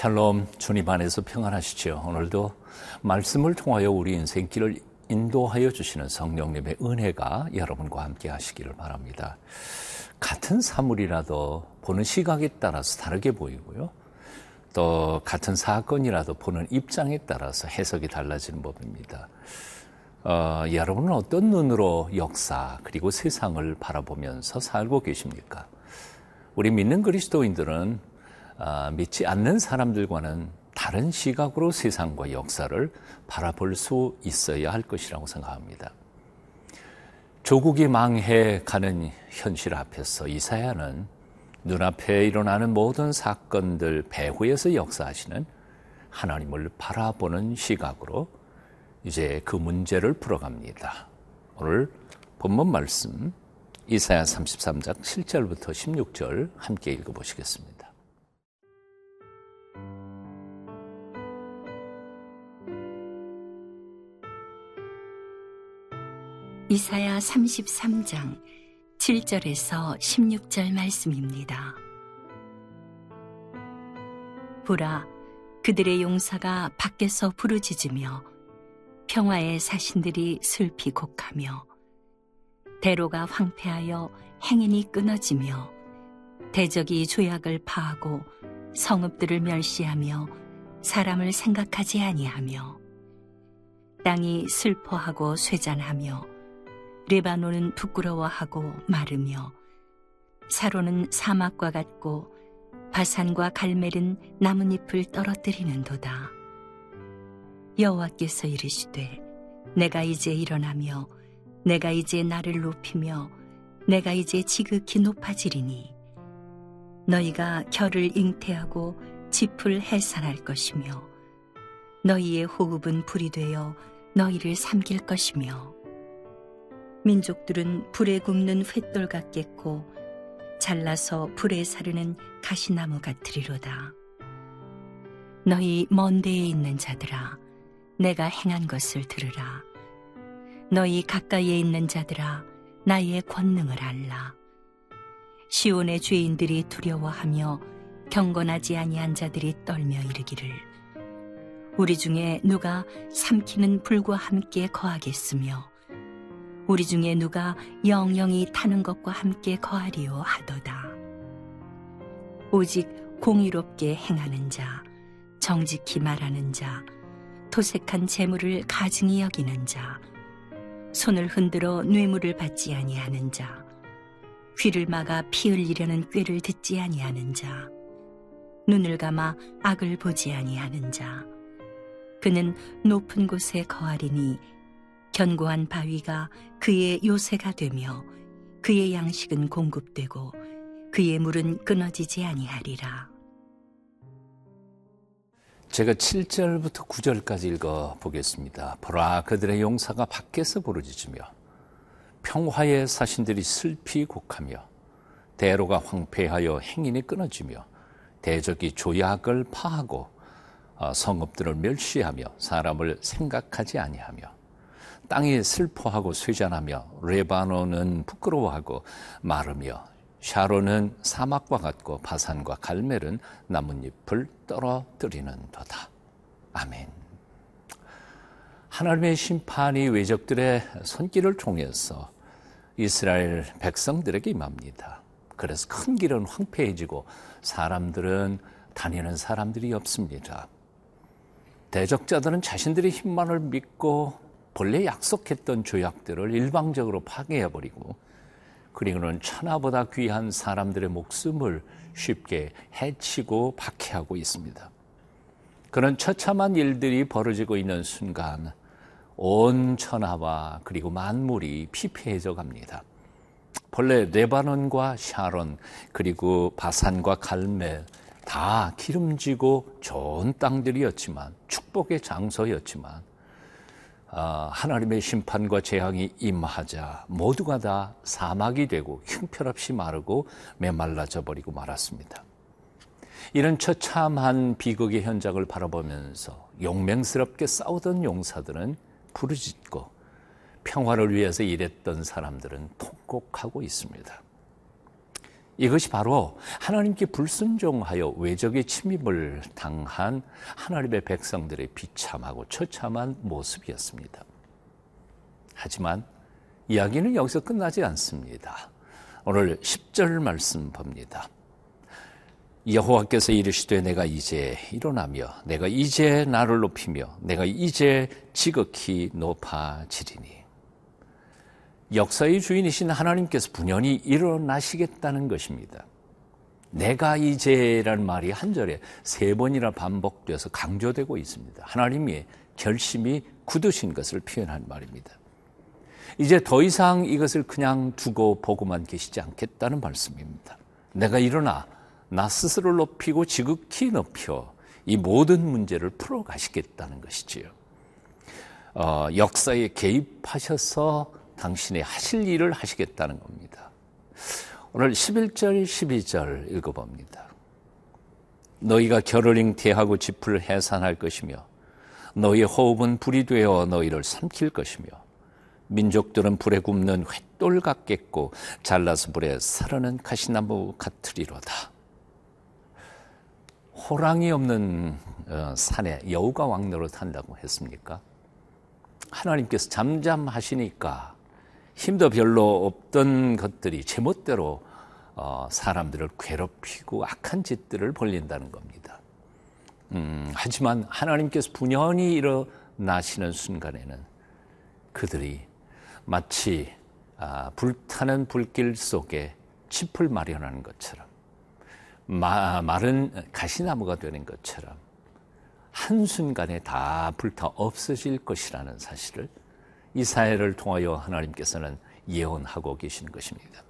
샬롬 주님 안에서 평안하시죠. 오늘도 말씀을 통하여 우리 인생길을 인도하여 주시는 성령님의 은혜가 여러분과 함께 하시기를 바랍니다. 같은 사물이라도 보는 시각에 따라서 다르게 보이고요. 또 같은 사건이라도 보는 입장에 따라서 해석이 달라지는 법입니다. 어, 여러분은 어떤 눈으로 역사 그리고 세상을 바라보면서 살고 계십니까? 우리 믿는 그리스도인들은 어, 믿지 않는 사람들과는 다른 시각으로 세상과 역사를 바라볼 수 있어야 할 것이라고 생각합니다. 조국이 망해 가는 현실 앞에서 이사야는 눈앞에 일어나는 모든 사건들 배후에서 역사하시는 하나님을 바라보는 시각으로 이제 그 문제를 풀어갑니다. 오늘 본문 말씀 이사야 33장 7절부터 16절 함께 읽어보시겠습니다. 이사야 33장 7절에서 16절 말씀입니다. 보라, 그들의 용사가 밖에서 부르짖으며 평화의 사신들이 슬피 곡하며 대로가 황폐하여 행인이 끊어지며 대적이 조약을 파하고 성읍들을 멸시하며 사람을 생각하지 아니하며 땅이 슬퍼하고 쇠잔하며 레바논은 부끄러워하고 마르며 사로는 사막과 같고 바산과 갈멜은 나뭇잎을 떨어뜨리는도다. 여호와께서 이르시되 내가 이제 일어나며 내가 이제 나를 높이며 내가 이제 지극히 높아지리니 너희가 결을 잉태하고 짚을 해산할 것이며 너희의 호흡은 불이 되어 너희를 삼킬 것이며 민족들은 불에 굽는 횃돌 같겠고 잘라서 불에 사르는 가시나무 같으리로다. 너희 먼 데에 있는 자들아, 내가 행한 것을 들으라. 너희 가까이에 있는 자들아, 나의 권능을 알라. 시온의 죄인들이 두려워하며 경건하지 아니한 자들이 떨며 이르기를 우리 중에 누가 삼키는 불과 함께 거하겠으며 우리 중에 누가 영영이 타는 것과 함께 거하리요 하도다. 오직 공의롭게 행하는 자, 정직히 말하는 자, 토색한 재물을 가증히 여기는 자, 손을 흔들어 뇌물을 받지 아니하는 자, 귀를 막아 피 흘리려는 꾀를 듣지 아니하는 자, 눈을 감아 악을 보지 아니하는 자, 그는 높은 곳에 거하리니 견고한 바위가 그의 요새가 되며 그의 양식은 공급되고 그의 물은 끊어지지 아니하리라. 제가 7절부터 9절까지 읽어 보겠습니다. 보라 그들의 용사가 밖에서 부르짖으며 평화의 사신들이 슬피 곡하며 대로가 황폐하여 행인이 끊어지며 대적이 조약을 파하고 어, 성읍들을 멸시하며 사람을 생각하지 아니하며 땅이 슬퍼하고 쇠잔하며 레바논은 부끄러워하고 마르며 샤론은 사막과 같고 바산과 갈멜은 나뭇잎을 떨어뜨리는도다. 아멘. 하나님의 심판이 외적들의 손길을 통해서 이스라엘 백성들에게 임합니다. 그래서 큰 길은 황폐해지고 사람들은 다니는 사람들이 없습니다. 대적자들은 자신들의 힘만을 믿고 본래 약속했던 조약들을 일방적으로 파괴해버리고 그리고는 천하보다 귀한 사람들의 목숨을 쉽게 해치고 박해하고 있습니다. 그런 처참한 일들이 벌어지고 있는 순간 온 천하와 그리고 만물이 피폐해져 갑니다. 본래 레바논과 샤론 그리고 바산과 갈멜 다 기름지고 좋은 땅들이었지만 축복의 장소였지만 아, 하나님의 심판과 재앙이 임하자 모두가 다 사막이 되고 형편없이 마르고 메말라져 버리고 말았습니다. 이런 처참한 비극의 현장을 바라보면서 용맹스럽게 싸우던 용사들은 부르짖고 평화를 위해서 일했던 사람들은 통곡하고 있습니다. 이것이 바로 하나님께 불순종하여 외적의 침입을 당한 하나님의 백성들의 비참하고 처참한 모습이었습니다. 하지만 이야기는 여기서 끝나지 않습니다. 오늘 10절 말씀 봅니다. 여호와께서 이르시되 내가 이제 일어나며 내가 이제 나를 높이며 내가 이제 지극히 높아지리니 역사의 주인이신 하나님께서 분연히 일어나시겠다는 것입니다. 내가 이제라는 말이 한 절에 세 번이나 반복돼서 강조되고 있습니다. 하나님이 결심이 굳으신 것을 표현한 말입니다. 이제 더 이상 이것을 그냥 두고 보고만 계시지 않겠다는 말씀입니다. 내가 일어나 나 스스로를 높이고 지극히 높여 이 모든 문제를 풀어 가시겠다는 것이지요. 어, 역사에 개입하셔서 당신이 하실 일을 하시겠다는 겁니다. 오늘 11절, 12절 읽어봅니다. 너희가 겨를 잉태하고 짚을 해산할 것이며 너희의 호흡은 불이 되어 너희를 삼킬 것이며 민족들은 불에 굽는 횃돌 같겠고 잘라서 불에 사르는 가시나무 같으리로다. 호랑이 없는 어, 산에 여우가 왕노를 탄다고 했습니까? 하나님께서 잠잠하시니까 힘도 별로 없던 것들이 제멋대로 어, 사람들을 괴롭히고 악한 짓들을 벌린다는 겁니다. 음, 하지만 하나님께서 분연히 일어나시는 순간에는 그들이 마치 아, 불타는 불길 속에 짚을 마련하는 것처럼 마, 마른 가시나무가 되는 것처럼 한순간에 다 불타 없어질 것이라는 사실을 이 사회를 통하여 하나님께서는 예언하고 계신 것입니다.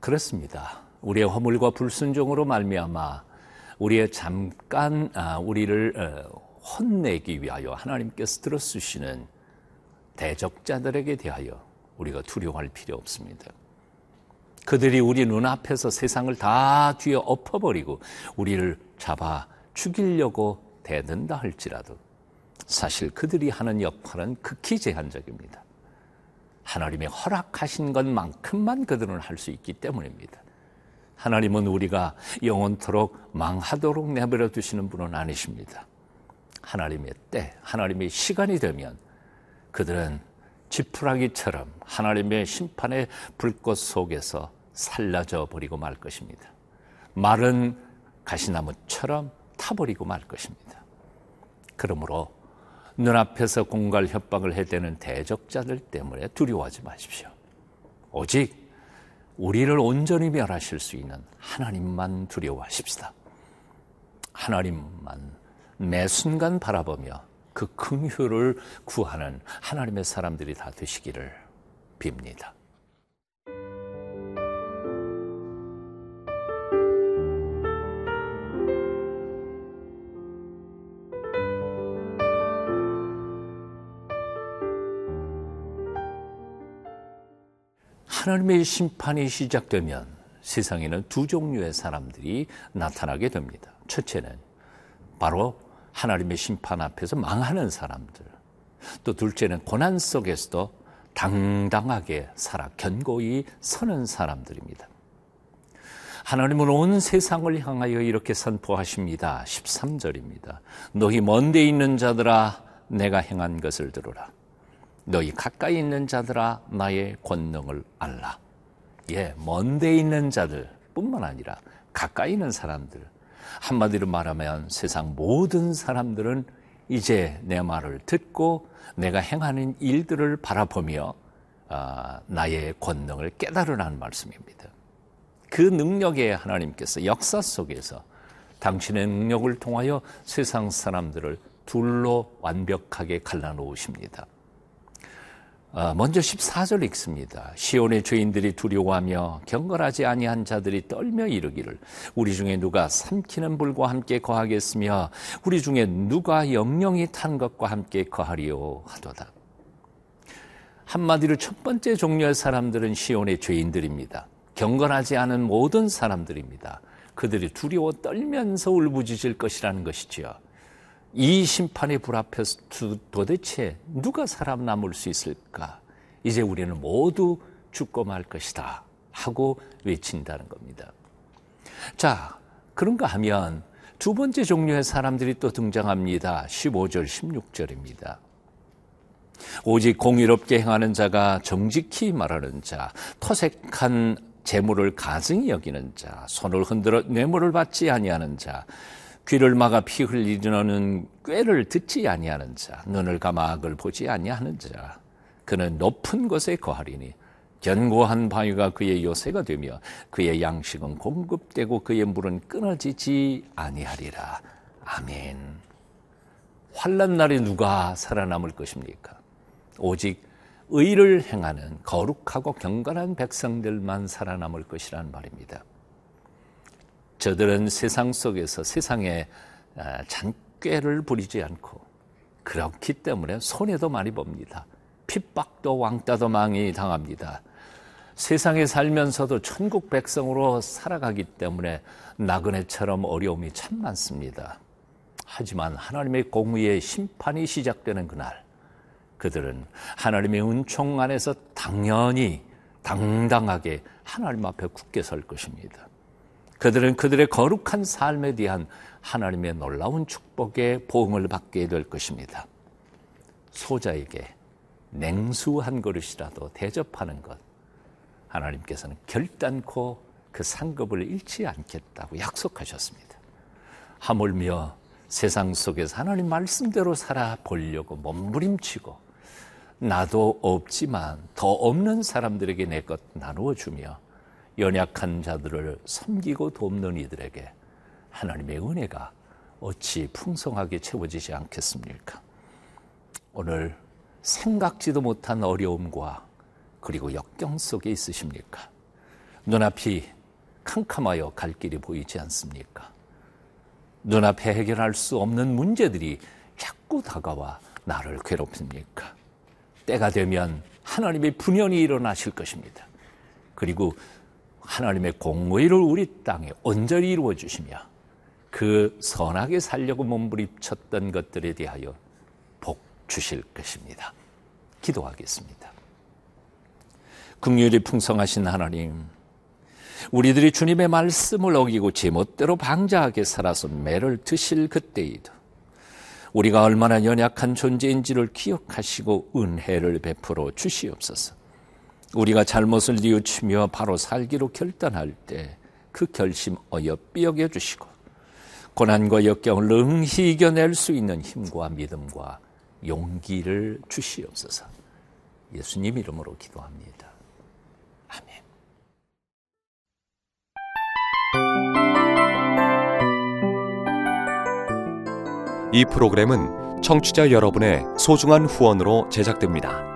그렇습니다. 우리의 허물과 불순종으로 말미암아 우리의 잠깐 아, 우리를 어, 혼내기 위하여 하나님께서 들어쓰시는 대적자들에게 대하여 우리가 두려워할 필요 없습니다. 그들이 우리 눈앞에서 세상을 다 뒤에 엎어버리고 우리를 잡아 죽이려고 대든다 할지라도 사실 그들이 하는 역할은 극히 제한적입니다. 하나님의 허락하신 것만큼만 그들은 할 수 있기 때문입니다. 하나님은 우리가 영원토록 망하도록 내버려 두시는 분은 아니십니다. 하나님의 때, 하나님의 시간이 되면 그들은 지푸라기처럼 하나님의 심판의 불꽃 속에서 살라져 버리고 말 것입니다. 마른 가시나무처럼 타버리고 말 것입니다. 그러므로 눈앞에서 공갈 협박을 해대는 대적자들 때문에 두려워하지 마십시오. 오직 우리를 온전히 멸하실 수 있는 하나님만 두려워하십시다. 하나님만 매 순간 바라보며 그 긍휼을 구하는 하나님의 사람들이 다 되시기를 빕니다. 하나님의 심판이 시작되면 세상에는 두 종류의 사람들이 나타나게 됩니다. 첫째는 바로 하나님의 심판 앞에서 망하는 사람들. 또 둘째는 고난 속에서도 당당하게 살아 견고히 서는 사람들입니다. 하나님은 온 세상을 향하여 이렇게 선포하십니다. 13절입니다. 너희 먼데 있는 자들아 내가 행한 것을 들으라. 너희 가까이 있는 자들아 나의 권능을 알라. 예, 먼데 있는 자들 뿐만 아니라 가까이 있는 사람들. 한마디로 말하면 세상 모든 사람들은 이제 내 말을 듣고 내가 행하는 일들을 바라보며 아, 나의 권능을 깨달으라는 말씀입니다. 그 능력에 하나님께서 역사 속에서 당신의 능력을 통하여 세상 사람들을 둘로 완벽하게 갈라놓으십니다. 어, 먼저 14절 읽습니다. 시온의 죄인들이 두려워하며 경건하지 아니한 자들이 떨며 이르기를 우리 중에 누가 삼키는 불과 함께 거하겠으며 우리 중에 누가 영영이 탄 것과 함께 거하리요 하도다. 한마디로 첫 번째 종류의 사람들은 시온의 죄인들입니다. 경건하지 않은 모든 사람들입니다. 그들이 두려워 떨면서 울부짖을 것이라는 것이지요. 이 심판의 불 앞에서 도대체 누가 살아남을 수 있을까? 이제 우리는 모두 죽고 말 것이다. 하고 외친다는 겁니다. 자, 그런가 하면 두 번째 종류의 사람들이 또 등장합니다. 15절, 16절입니다. 오직 공의롭게 행하는 자가 정직히 말하는 자, 토색한 재물을 가증히 여기는 자, 손을 흔들어 뇌물을 받지 아니하는 자, 귀를 막아 피 흘리는 꾀를 듣지 아니하는 자, 눈을 감아 악을 보지 아니하는 자, 그는 높은 곳에 거하리니 견고한 바위가 그의 요새가 되며 그의 양식은 공급되고 그의 물은 끊어지지 아니하리라. 아멘. 환란 날에 누가 살아남을 것입니까? 오직 의를 행하는 거룩하고 경건한 백성들만 살아남을 것이라는 말입니다. 저들은 세상 속에서 세상에 아, 잔꾀를 부리지 않고 그렇기 때문에 손해도 많이 봅니다. 핍박도 왕따도 많이 당합니다. 세상에 살면서도 천국 백성으로 살아가기 때문에 나그네처럼 어려움이 참 많습니다. 하지만 하나님의 공의의 심판이 시작되는 그날, 그들은 하나님의 은총 안에서 당연히 당당하게 하나님 앞에 굳게 설 것입니다. 그들은 그들의 거룩한 삶에 대한 하나님의 놀라운 축복의 보응을 받게 될 것입니다. 소자에게 냉수 한 그릇이라도 대접하는 것, 하나님께서는 결단코 그 상급을 잃지 않겠다고 약속하셨습니다. 하물며 세상 속에서 하나님 말씀대로 살아보려고 몸부림치고 나도 없지만 더 없는 사람들에게 내 것 나누어 주며 연약한 자들을 섬기고 돕는 이들에게 하나님의 은혜가 어찌 풍성하게 채워지지 않겠습니까? 오늘 생각지도 못한 어려움과 그리고 역경 속에 있으십니까? 눈앞이 캄캄하여 갈 길이 보이지 않습니까? 눈앞에 해결할 수 없는 문제들이 자꾸 다가와 나를 괴롭힙니까? 때가 되면 하나님의 분연이 일어나실 것입니다. 그리고 하나님의 공의를 우리 땅에 온전히 이루어 주시며 그 선하게 살려고 몸부림쳤던 것들에 대하여 복 주실 것입니다. 기도하겠습니다. 긍휼이 풍성하신 하나님, 우리들이 주님의 말씀을 어기고 제멋대로 방자하게 살아서 매를 드실 그때이도 우리가 얼마나 연약한 존재인지를 기억하시고 은혜를 베풀어 주시옵소서. 우리가 잘못을 뉘우치며 바로 살기로 결단할 때 그 결심 어여삐 여겨 주시고 고난과 역경을 능히 이겨낼 수 있는 힘과 믿음과 용기를 주시옵소서. 예수님 이름으로 기도합니다. 아멘. 이 프로그램은 청취자 여러분의 소중한 후원으로 제작됩니다.